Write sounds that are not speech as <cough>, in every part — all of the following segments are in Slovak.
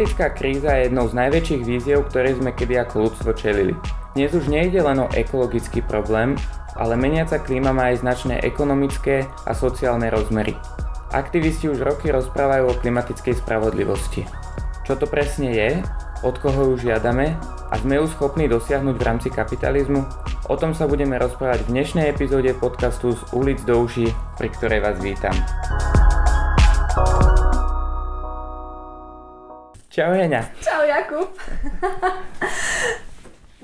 Klimatická kríza je jednou z najväčších víziev, ktoré sme kedy ako ľudstvo čelili. Dnes už nejde len o ekologický problém, ale meniaca klíma má aj značné ekonomické a sociálne rozmery. Aktivisti už roky rozprávajú o klimatickej spravodlivosti. Čo to presne je, od koho ju žiadame a sme ju schopní dosiahnuť v rámci kapitalizmu? O tom sa budeme rozprávať v dnešnej epizóde podcastu z ulic do uší, pri ktorej vás vítam. Čau Heňa. Čau Jakub.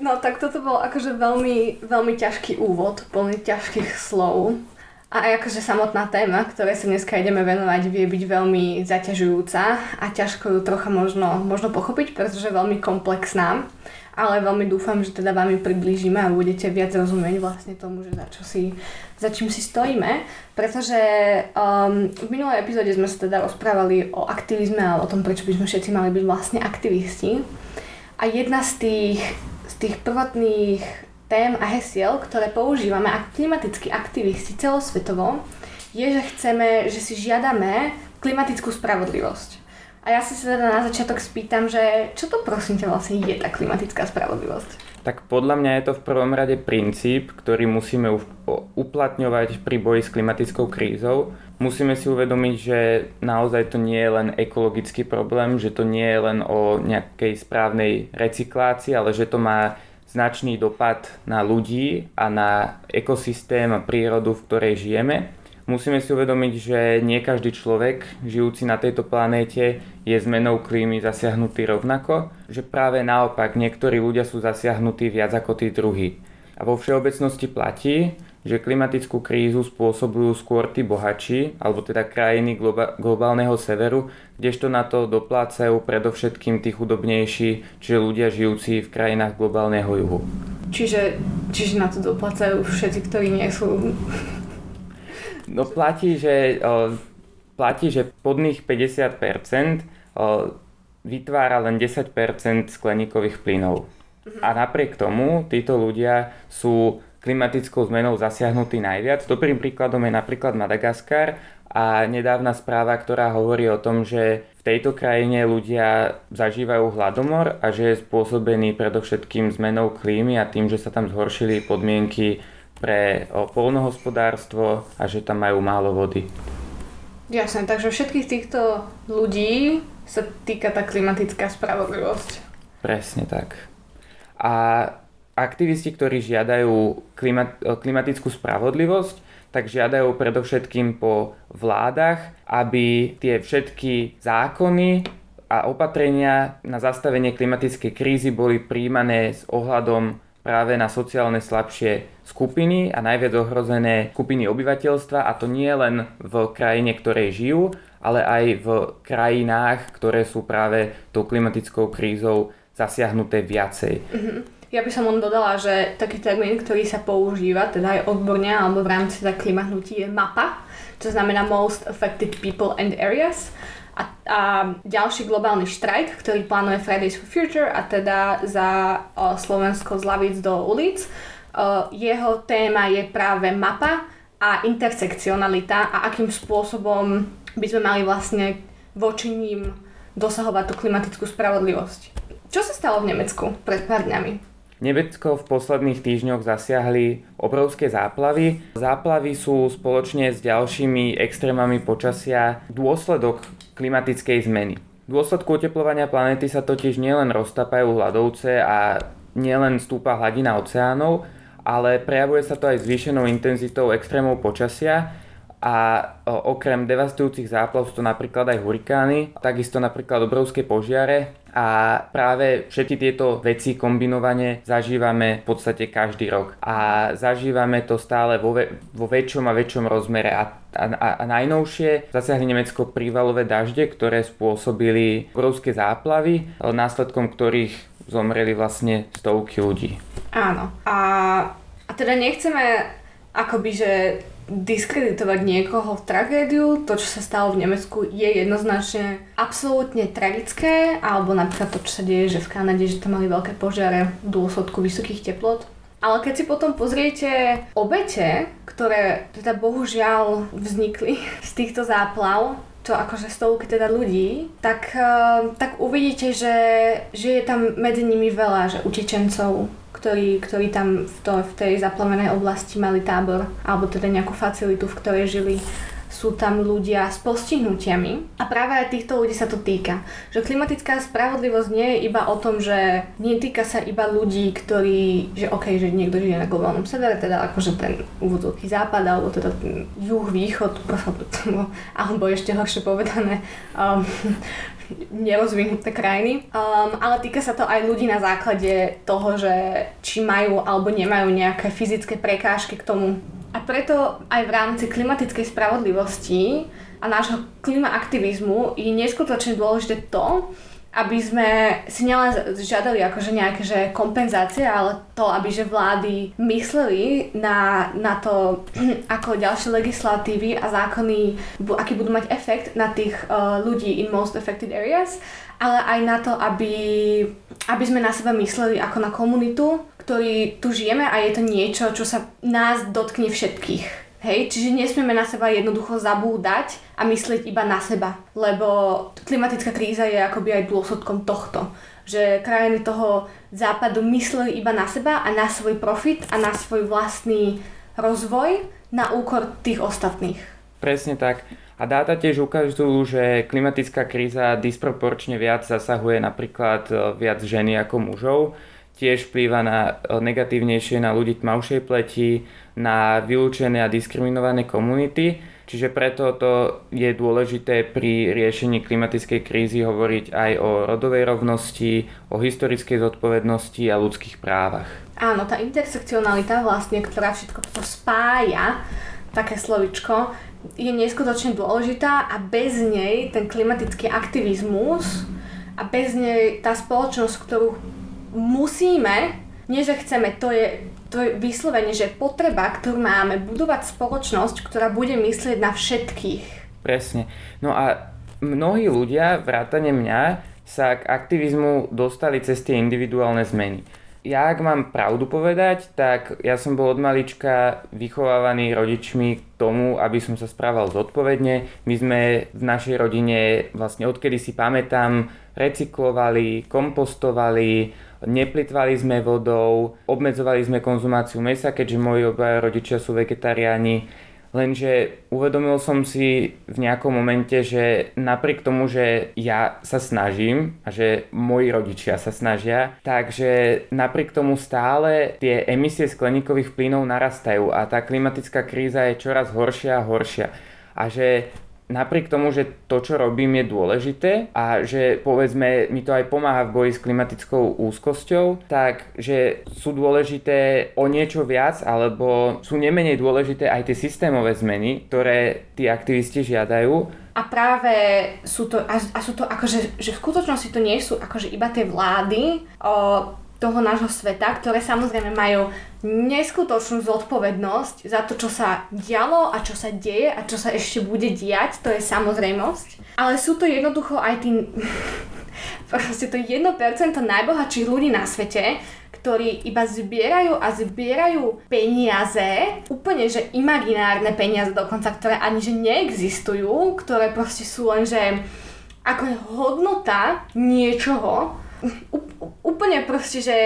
no tak toto bol akože veľmi, veľmi ťažký úvod, plný ťažkých slov. A aj akože samotná téma, ktoré sa dneska ideme venovať, vie byť veľmi zaťažujúca a ťažko ju trocha možno, možno pochopiť, pretože je veľmi komplexná ale veľmi dúfam, že teda vám ju priblížime a budete viac rozumieť vlastne tomu, že za, čo si, za čím si stojíme, pretože um, v minulej epizóde sme sa teda rozprávali o aktivizme a o tom, prečo by sme všetci mali byť vlastne aktivisti. A jedna z tých, z tých prvotných tém a hesiel, ktoré používame ako klimatickí aktivisti celosvetovo, je, že chceme, že si žiadame klimatickú spravodlivosť. A ja si sa teda na začiatok spýtam, že čo to prosím ťa vlastne je tá klimatická spravodlivosť? Tak podľa mňa je to v prvom rade princíp, ktorý musíme uplatňovať pri boji s klimatickou krízou. Musíme si uvedomiť, že naozaj to nie je len ekologický problém, že to nie je len o nejakej správnej recyklácii, ale že to má značný dopad na ľudí a na ekosystém a prírodu, v ktorej žijeme. Musíme si uvedomiť, že nie každý človek žijúci na tejto planéte je zmenou klímy zasiahnutý rovnako, že práve naopak niektorí ľudia sú zasiahnutí viac ako tí druhí. A vo všeobecnosti platí, že klimatickú krízu spôsobujú skôr tí bohatší, alebo teda krajiny globa- globálneho severu, kdežto na to doplácajú predovšetkým tí chudobnejší, čiže ľudia žijúci v krajinách globálneho juhu. Čiže, čiže na to doplácajú všetci, ktorí nie sú No platí, že, platí, že podných 50% vytvára len 10% skleníkových plynov. Mhm. A napriek tomu títo ľudia sú klimatickou zmenou zasiahnutí najviac. Dobrým príkladom je napríklad Madagaskar a nedávna správa, ktorá hovorí o tom, že v tejto krajine ľudia zažívajú hladomor a že je spôsobený predovšetkým zmenou klímy a tým, že sa tam zhoršili podmienky pre polnohospodárstvo a že tam majú málo vody. Jasne, takže všetkých týchto ľudí sa týka tá klimatická spravodlivosť. Presne tak. A aktivisti, ktorí žiadajú klimat, klimatickú spravodlivosť, tak žiadajú predovšetkým po vládach, aby tie všetky zákony a opatrenia na zastavenie klimatickej krízy boli príjmané s ohľadom práve na sociálne slabšie skupiny a najviac ohrozené skupiny obyvateľstva a to nie len v krajine, ktorej žijú, ale aj v krajinách, ktoré sú práve tou klimatickou krízou zasiahnuté viacej. Mm-hmm. Ja by som len dodala, že taký termín, ktorý sa používa, teda aj odborne alebo v rámci teda klimatnutí je MAPA, čo znamená Most Affected People and Areas a, a ďalší globálny štrajk, ktorý plánuje Fridays for Future a teda za Slovensko z lavíc do ulic. O, jeho téma je práve mapa a intersekcionalita a akým spôsobom by sme mali vlastne voči ním dosahovať tú klimatickú spravodlivosť. Čo sa stalo v Nemecku pred pár dňami? Nemecko v posledných týždňoch zasiahli obrovské záplavy. Záplavy sú spoločne s ďalšími extrémami počasia dôsledok klimatickej zmeny. V dôsledku oteplovania planéty sa totiž nielen roztapajú hladovce a nielen stúpa hladina oceánov, ale prejavuje sa to aj zvýšenou intenzitou extrémov počasia a okrem devastujúcich záplav sú to napríklad aj hurikány, takisto napríklad obrovské požiare a práve všetky tieto veci kombinovane zažívame v podstate každý rok. A zažívame to stále vo, ve- vo väčšom a väčšom rozmere a, a, a najnovšie zasiahli Nemecko prívalové dažde, ktoré spôsobili obrovské záplavy, následkom ktorých zomreli vlastne stovky ľudí. Áno a, a teda nechceme akoby, že diskreditovať niekoho v tragédiu, to, čo sa stalo v Nemecku, je jednoznačne absolútne tragické, alebo napríklad to, čo sa deje, že v Kanade, že tam mali veľké požiare v dôsledku vysokých teplot. Ale keď si potom pozriete obete, ktoré teda bohužiaľ vznikli <laughs> z týchto záplav, to akože stovky teda ľudí, tak, tak uvidíte, že, že je tam medzi nimi veľa že utečencov, ktorí, ktorí tam v, to, v tej zaplavenej oblasti mali tábor, alebo teda nejakú facilitu, v ktorej žili sú tam ľudia s postihnutiami a práve aj týchto ľudí sa to týka. Že klimatická spravodlivosť nie je iba o tom, že netýka sa iba ľudí, ktorí, že OK, že niekto žije na globálnom severe, teda akože ten úvodzový západ, alebo teda ten juh, východ, <laughs> alebo ešte horšie povedané, um, <laughs> nerozvinuté krajiny, um, ale týka sa to aj ľudí na základe toho, že či majú alebo nemajú nejaké fyzické prekážky k tomu, a preto aj v rámci klimatickej spravodlivosti a nášho klimaaktivizmu je neskutočne dôležité to, aby sme si nielen žiadali akože nejaké že kompenzácie, ale to, aby že vlády mysleli na, na to, <clears throat> ako ďalšie legislatívy a zákony, aký budú mať efekt na tých uh, ľudí in most affected areas, ale aj na to, aby, aby sme na seba mysleli ako na komunitu, ktorí tu žijeme a je to niečo, čo sa nás dotkne všetkých. Hej, čiže nesmieme na seba jednoducho zabúdať a myslieť iba na seba, lebo klimatická kríza je akoby aj dôsledkom tohto, že krajiny toho západu mysleli iba na seba a na svoj profit a na svoj vlastný rozvoj na úkor tých ostatných. Presne tak. A dáta tiež ukazujú, že klimatická kríza disproporčne viac zasahuje napríklad e, viac ženy ako mužov tiež vplýva na, e, negatívnejšie na ľudí tmavšej pleti, na vylúčené a diskriminované komunity. Čiže preto to je dôležité pri riešení klimatickej krízy hovoriť aj o rodovej rovnosti, o historickej zodpovednosti a ľudských právach. Áno, tá intersekcionalita vlastne, ktorá všetko to spája, také slovičko, je neskutočne dôležitá a bez nej ten klimatický aktivizmus a bez nej tá spoločnosť, ktorú musíme, nie že chceme, to je, to je vyslovene, že potreba, ktorú máme, budovať spoločnosť, ktorá bude myslieť na všetkých. Presne. No a mnohí ľudia, vrátane mňa, sa k aktivizmu dostali cez tie individuálne zmeny. Ja, ak mám pravdu povedať, tak ja som bol od malička vychovávaný rodičmi k tomu, aby som sa správal zodpovedne. My sme v našej rodine, vlastne odkedy si pamätám, recyklovali, kompostovali, neplitvali sme vodou, obmedzovali sme konzumáciu mesa, keďže moji obaja rodičia sú vegetariáni. Lenže uvedomil som si v nejakom momente, že napriek tomu, že ja sa snažím a že moji rodičia sa snažia, takže napriek tomu stále tie emisie skleníkových plynov narastajú a tá klimatická kríza je čoraz horšia a horšia. A že napriek tomu, že to, čo robím, je dôležité a že povedzme mi to aj pomáha v boji s klimatickou úzkosťou, tak že sú dôležité o niečo viac alebo sú nemenej dôležité aj tie systémové zmeny, ktoré tí aktivisti žiadajú. A práve sú to, a, sú to akože, že v skutočnosti to nie sú akože iba tie vlády, o, toho nášho sveta, ktoré samozrejme majú neskutočnú zodpovednosť za to, čo sa dialo a čo sa deje a čo sa ešte bude diať, to je samozrejmosť. Ale sú to jednoducho aj tí <laughs> proste to 1% najbohatších ľudí na svete, ktorí iba zbierajú a zbierajú peniaze, úplne že imaginárne peniaze dokonca, ktoré ani že neexistujú, ktoré proste sú len že ako hodnota niečoho, úplne proste, že,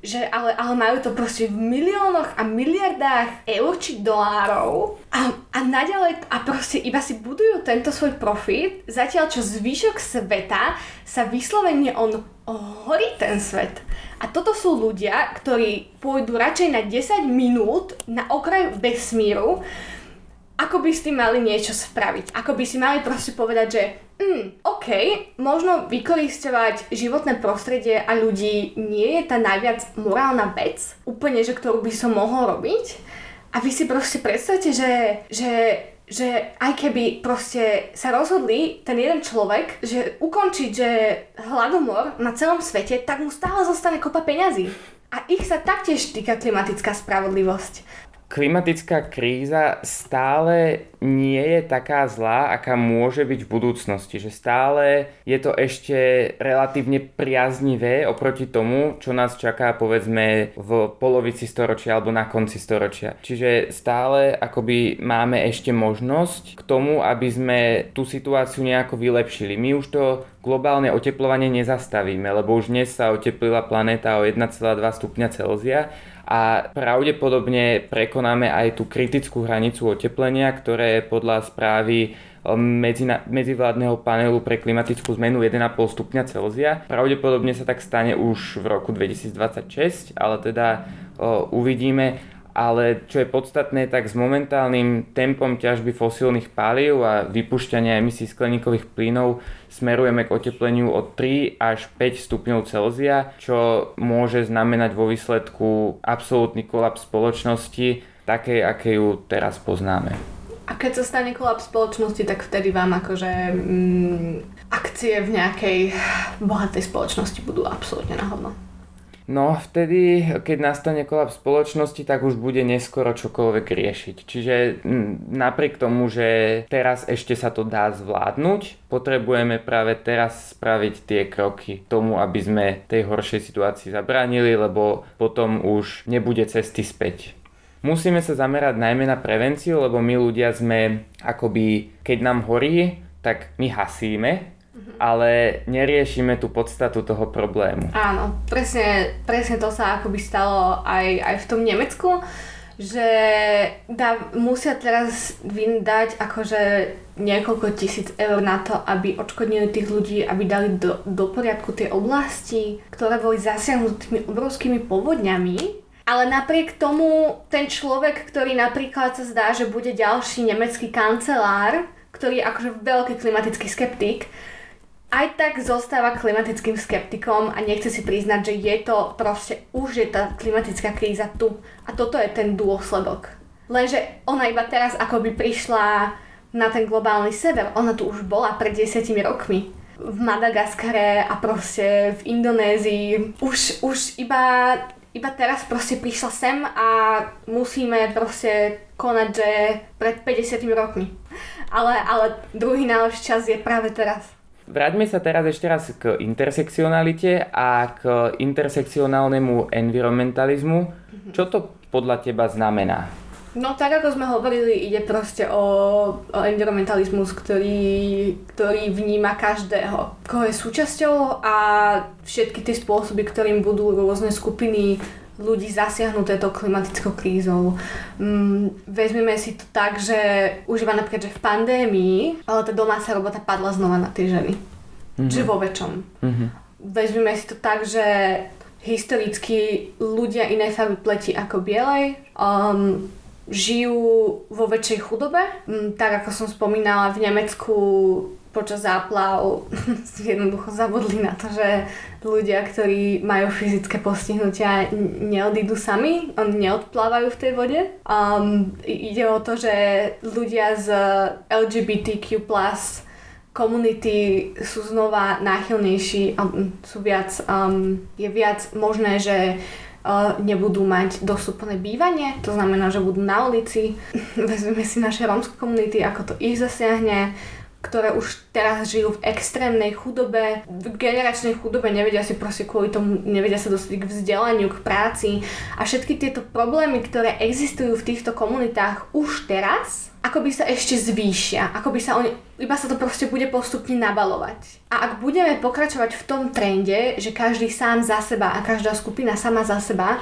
že ale, ale majú to proste v miliónoch a miliardách eur či dolárov a, a naďalej a proste iba si budujú tento svoj profit, zatiaľ čo zvyšok sveta sa vyslovene on horí ten svet. A toto sú ľudia, ktorí pôjdu radšej na 10 minút na okraj vesmíru, ako by s tým mali niečo spraviť. Ako by si mali proste povedať, že mm, OK, možno vykoristovať životné prostredie a ľudí nie je tá najviac morálna vec, úplne, že ktorú by som mohol robiť. A vy si proste predstavte, že, že že aj keby proste sa rozhodli ten jeden človek, že ukončiť, že hladomor na celom svete, tak mu stále zostane kopa peňazí. A ich sa taktiež týka klimatická spravodlivosť. Klimatická kríza stále nie je taká zlá, aká môže byť v budúcnosti. Že stále je to ešte relatívne priaznivé oproti tomu, čo nás čaká povedzme v polovici storočia alebo na konci storočia. Čiže stále akoby máme ešte možnosť k tomu, aby sme tú situáciu nejako vylepšili. My už to globálne oteplovanie nezastavíme, lebo už dnes sa oteplila planéta o 1,2 stupňa Celzia a pravdepodobne prekonáme aj tú kritickú hranicu oteplenia, ktoré je podľa správy um, medzina, medzivládneho panelu pre klimatickú zmenu 1,5 stupňa Celzia. Pravdepodobne sa tak stane už v roku 2026, ale teda o, uvidíme ale čo je podstatné, tak s momentálnym tempom ťažby fosílnych palív a vypušťania emisí skleníkových plynov smerujeme k otepleniu od 3 až 5 stupňov Celzia, čo môže znamenať vo výsledku absolútny kolaps spoločnosti, takej, aké ju teraz poznáme. A keď sa stane kolaps spoločnosti, tak vtedy vám akože mm, akcie v nejakej bohatej spoločnosti budú absolútne na hodno. No vtedy, keď nastane kolaps spoločnosti, tak už bude neskoro čokoľvek riešiť. Čiže napriek tomu, že teraz ešte sa to dá zvládnuť, potrebujeme práve teraz spraviť tie kroky tomu, aby sme tej horšej situácii zabránili, lebo potom už nebude cesty späť. Musíme sa zamerať najmä na prevenciu, lebo my ľudia sme akoby, keď nám horí, tak my hasíme, ale neriešime tú podstatu toho problému. Áno, presne, presne to sa akoby stalo aj, aj v tom Nemecku, že dá, musia teraz vyndať akože niekoľko tisíc eur na to, aby odškodnili tých ľudí, aby dali do, do poriadku tie oblasti, ktoré boli zasiahnuté tými obrovskými povodňami. Ale napriek tomu ten človek, ktorý napríklad sa zdá, že bude ďalší nemecký kancelár, ktorý je akože veľký klimatický skeptik, aj tak zostáva klimatickým skeptikom a nechce si priznať, že je to proste, už je tá klimatická kríza tu. A toto je ten dôsledok. Lenže ona iba teraz akoby prišla na ten globálny sever. Ona tu už bola pred desiatimi rokmi. V Madagaskare a proste v Indonézii. Už, už iba, iba teraz proste prišla sem a musíme proste konať, že pred 50 rokmi. Ale, ale druhý najlepší čas je práve teraz. Vráťme sa teraz ešte raz k intersekcionalite a k intersekcionálnemu environmentalizmu. Mhm. Čo to podľa teba znamená? No tak ako sme hovorili, ide proste o, o environmentalizmus, ktorý, ktorý vníma každého, koho je súčasťou a všetky tie spôsoby, ktorým budú rôzne skupiny ľudí zasiahnuté tou klimatickou krízou. Mm, vezmeme si to tak, že už iba napríklad, že v pandémii, ale tá domáca robota padla znova na tie ženy. Mm-hmm. Čiže vo väčšom. Mm-hmm. Vezmeme si to tak, že historicky ľudia inej farby pleti ako bielej um, žijú vo väčšej chudobe. Um, tak ako som spomínala, v Nemecku počas záplav <laughs> jednoducho zabudli na to, že ľudia, ktorí majú fyzické postihnutia, neodídu sami, oni neodplávajú v tej vode. Um, ide o to, že ľudia z LGBTQ+, komunity sú znova náchylnejší, um, sú viac, um, je viac možné, že uh, nebudú mať dostupné bývanie, to znamená, že budú na ulici. <laughs> Vezmeme si naše rómske komunity, ako to ich zasiahne ktoré už teraz žijú v extrémnej chudobe, v generačnej chudobe, nevedia si proste kvôli tomu, nevedia sa dostať k vzdelaniu, k práci a všetky tieto problémy, ktoré existujú v týchto komunitách už teraz, ako by sa ešte zvýšia, ako by sa oni, iba sa to proste bude postupne nabalovať. A ak budeme pokračovať v tom trende, že každý sám za seba a každá skupina sama za seba,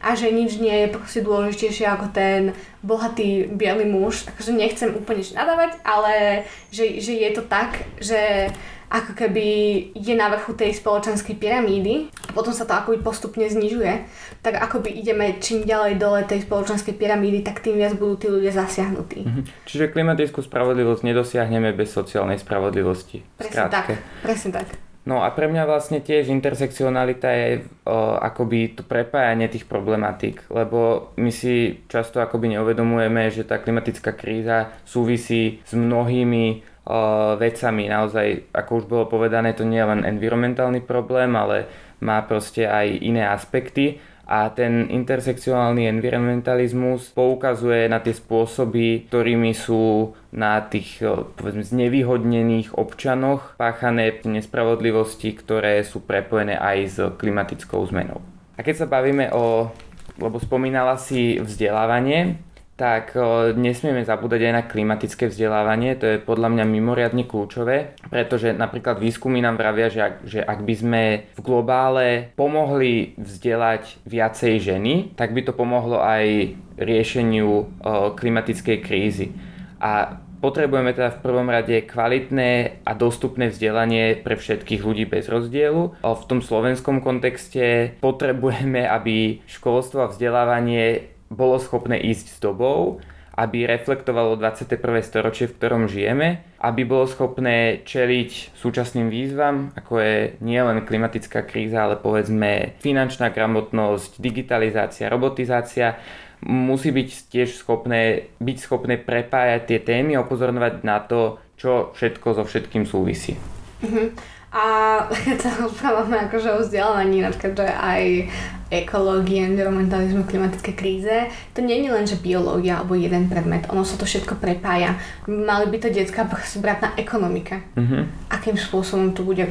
a že nič nie je proste dôležitejšie ako ten bohatý biely muž. Takže nechcem úplne nadávať, ale že, že je to tak, že ako keby je na vrchu tej spoločenskej pyramídy a potom sa to akoby postupne znižuje, tak akoby ideme čím ďalej dole tej spoločenskej pyramídy, tak tým viac budú tí ľudia zasiahnutí. Mhm. Čiže klimatickú spravodlivosť nedosiahneme bez sociálnej spravodlivosti. Presne tak, presne tak. No a pre mňa vlastne tiež intersekcionalita je o, akoby to prepájanie tých problematík, lebo my si často akoby neuvedomujeme, že tá klimatická kríza súvisí s mnohými o, vecami. Naozaj, ako už bolo povedané, to nie je len environmentálny problém, ale má proste aj iné aspekty a ten intersekcionálny environmentalizmus poukazuje na tie spôsoby, ktorými sú na tých povedzme, znevýhodnených občanoch páchané nespravodlivosti, ktoré sú prepojené aj s klimatickou zmenou. A keď sa bavíme o, lebo spomínala si vzdelávanie, tak nesmieme zabúdať aj na klimatické vzdelávanie, to je podľa mňa mimoriadne kľúčové, pretože napríklad výskumy nám vravia, že ak, že ak by sme v globále pomohli vzdelať viacej ženy, tak by to pomohlo aj riešeniu klimatickej krízy. A potrebujeme teda v prvom rade kvalitné a dostupné vzdelanie pre všetkých ľudí bez rozdielu. V tom slovenskom kontexte potrebujeme, aby školstvo a vzdelávanie bolo schopné ísť s dobou, aby reflektovalo 21. storočie, v ktorom žijeme, aby bolo schopné čeliť súčasným výzvam, ako je nielen klimatická kríza, ale povedzme finančná gramotnosť, digitalizácia, robotizácia, musí byť tiež schopné, byť schopné prepájať tie témy a upozorňovať na to, čo všetko so všetkým súvisí. Uh-huh. A keď sa rozprávame akože o vzdelávaní, napríklad, že aj ekológie, environmentalizmu, klimatické kríze, to nie je len, že biológia alebo jeden predmet, ono sa to všetko prepája. Mali by to detská brať na ekonomike. Uh-huh. Akým spôsobom to bude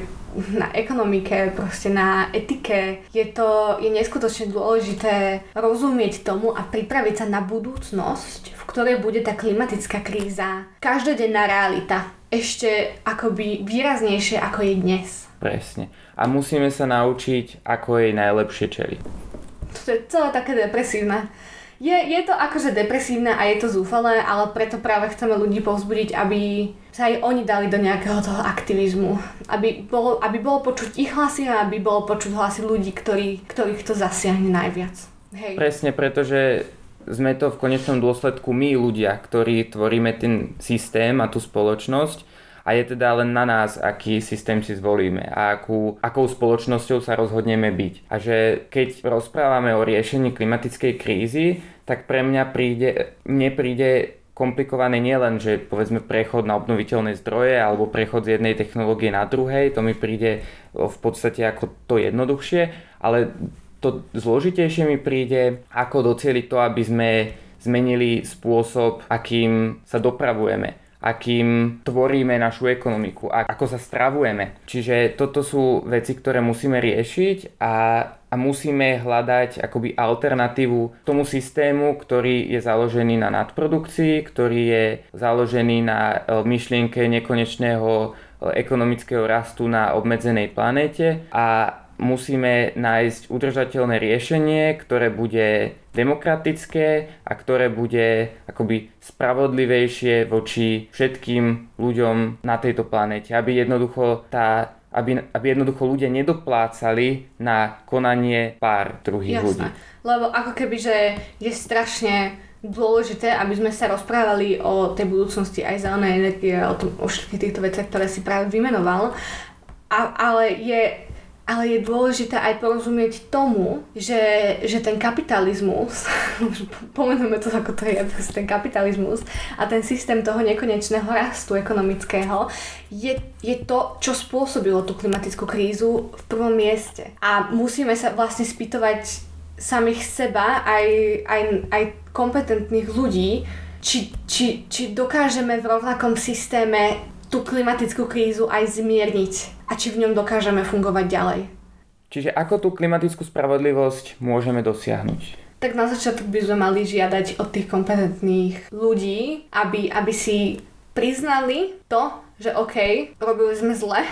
na ekonomike, proste na etike. Je to je neskutočne dôležité rozumieť tomu a pripraviť sa na budúcnosť, v ktorej bude tá klimatická kríza každodenná realita ešte akoby výraznejšie ako je dnes. Presne. A musíme sa naučiť, ako jej najlepšie čeliť. To je celé také depresívne. Je, je to akože depresívne a je to zúfalé, ale preto práve chceme ľudí povzbudiť, aby sa aj oni dali do nejakého toho aktivizmu. Aby bolo, aby bolo počuť ich hlasy a aby bolo počuť hlasy ľudí, ktorí, ktorých to zasiahne najviac. Hej. Presne, pretože sme to v konečnom dôsledku my ľudia, ktorí tvoríme ten systém a tú spoločnosť a je teda len na nás, aký systém si zvolíme a akú, akou spoločnosťou sa rozhodneme byť. A že keď rozprávame o riešení klimatickej krízy, tak pre mňa príde, mne príde komplikované nielen, že povedzme prechod na obnoviteľné zdroje alebo prechod z jednej technológie na druhej, to mi príde v podstate ako to jednoduchšie, ale to zložitejšie mi príde, ako docieliť to, aby sme zmenili spôsob, akým sa dopravujeme akým tvoríme našu ekonomiku ako sa stravujeme. Čiže toto sú veci, ktoré musíme riešiť a, a musíme hľadať akoby alternatívu tomu systému, ktorý je založený na nadprodukcii, ktorý je založený na e, myšlienke nekonečného e, ekonomického rastu na obmedzenej planéte a musíme nájsť udržateľné riešenie, ktoré bude demokratické a ktoré bude akoby spravodlivejšie voči všetkým ľuďom na tejto planete. Aby jednoducho tá aby, aby jednoducho ľudia nedoplácali na konanie pár druhých Jasné. ľudí. Lebo ako keby, že je strašne dôležité, aby sme sa rozprávali o tej budúcnosti aj zelenej energie, o, tom, o všetkých týchto veciach, ktoré si práve vymenoval. A, ale je ale je dôležité aj porozumieť tomu, že, že ten kapitalizmus, <laughs> pomenujeme to ako to je, <laughs> ten kapitalizmus a ten systém toho nekonečného rastu ekonomického je, je to, čo spôsobilo tú klimatickú krízu v prvom mieste. A musíme sa vlastne spýtovať samých seba, aj, aj, aj kompetentných ľudí, či, či, či dokážeme v rovnakom systéme tú klimatickú krízu aj zmierniť a či v ňom dokážeme fungovať ďalej. Čiže ako tú klimatickú spravodlivosť môžeme dosiahnuť? Tak na začiatok by sme mali žiadať od tých kompetentných ľudí, aby, aby si priznali to, že OK, robili sme zle, <laughs>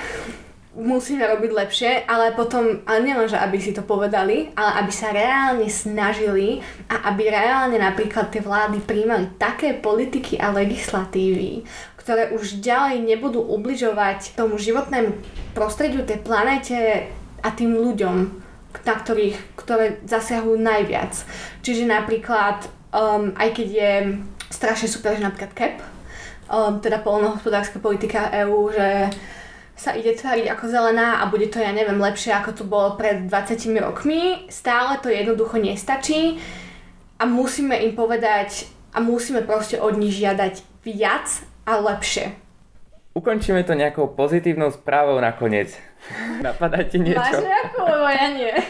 musíme robiť lepšie, ale potom, ale nielen, že aby si to povedali, ale aby sa reálne snažili a aby reálne napríklad tie vlády príjmali také politiky a legislatívy, ktoré už ďalej nebudú ubližovať tomu životnému prostrediu, tej planete a tým ľuďom, na ktorých, ktoré zasiahujú najviac. Čiže napríklad, um, aj keď je strašne super, že napríklad CAP, um, teda polnohospodárska politika EÚ, že sa ide tváriť ako zelená a bude to, ja neviem, lepšie ako to bolo pred 20 rokmi, stále to jednoducho nestačí a musíme im povedať a musíme proste od nich žiadať viac a lepšie. Ukončíme to nejakou pozitívnou správou nakoniec. <laughs> Napadá ti niečo? Máš nejakú, lebo ja nie. <laughs>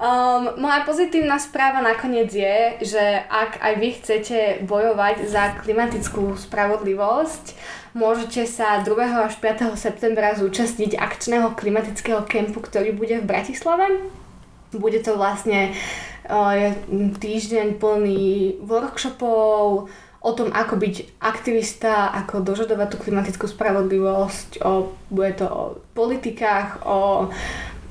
Um, moja pozitívna správa nakoniec je, že ak aj vy chcete bojovať za klimatickú spravodlivosť, môžete sa 2. až 5. septembra zúčastniť akčného klimatického kempu, ktorý bude v Bratislave. Bude to vlastne uh, týždeň plný workshopov, o tom, ako byť aktivista, ako dožadovať tú klimatickú spravodlivosť, o, bude to o politikách, o,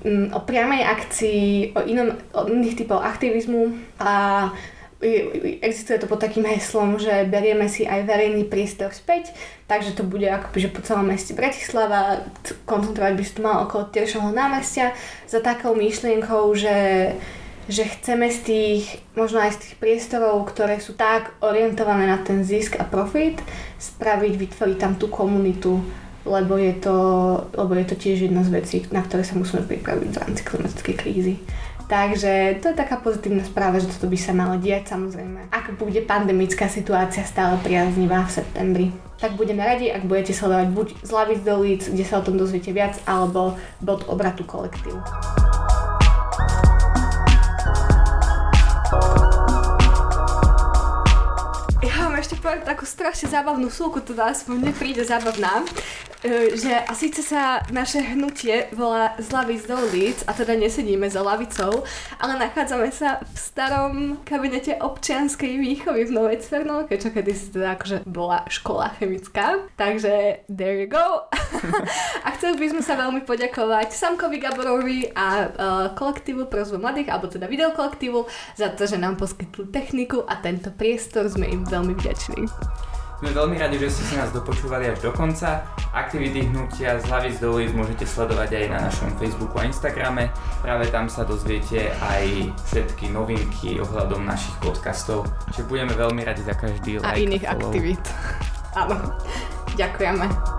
mm, o priamej akcii, o, inom, o iných typov aktivizmu. A existuje to pod takým heslom, že berieme si aj verejný priestor späť, takže to bude akoby, že po celom meste Bratislava, koncentrovať by sa to mal okolo Tieršovho námestia. Za takou myšlienkou, že že chceme z tých, možno aj z tých priestorov, ktoré sú tak orientované na ten zisk a profit, spraviť, vytvoriť tam tú komunitu, lebo je to, lebo je to tiež jedna z vecí, na ktoré sa musíme pripraviť v rámci klimatickej krízy. Takže to je taká pozitívna správa, že toto by sa malo diať samozrejme. Ak bude pandemická situácia stále priaznivá v septembri, tak budeme radi, ak budete sledovať buď z Lavic do Líc, kde sa o tom dozviete viac, alebo bod obratu kolektívu. Povedať takú strašne zábavnú súku, teda aspoň mne príde zábavná, že a síce sa naše hnutie volá z lavic do ulic a teda nesedíme za lavicou, ale nachádzame sa v starom kabinete občianskej výchovy v Novej Cvernolke, čo kedysi teda akože bola škola chemická. Takže there you go. <laughs> a chceli by sme sa veľmi poďakovať Samkovi Gaborovi a uh, kolektívu Prozvo mladých, alebo teda videokolektívu za to, že nám poskytli techniku a tento priestor sme im veľmi vďační. Sme veľmi radi, že ste si nás dopočúvali až do konca. Aktivity hnutia z hlavy z doly môžete sledovať aj na našom Facebooku a Instagrame. Práve tam sa dozviete aj všetky novinky ohľadom našich podcastov. Čiže budeme veľmi radi za každý like. A iných aktivít. Áno. Ďakujeme.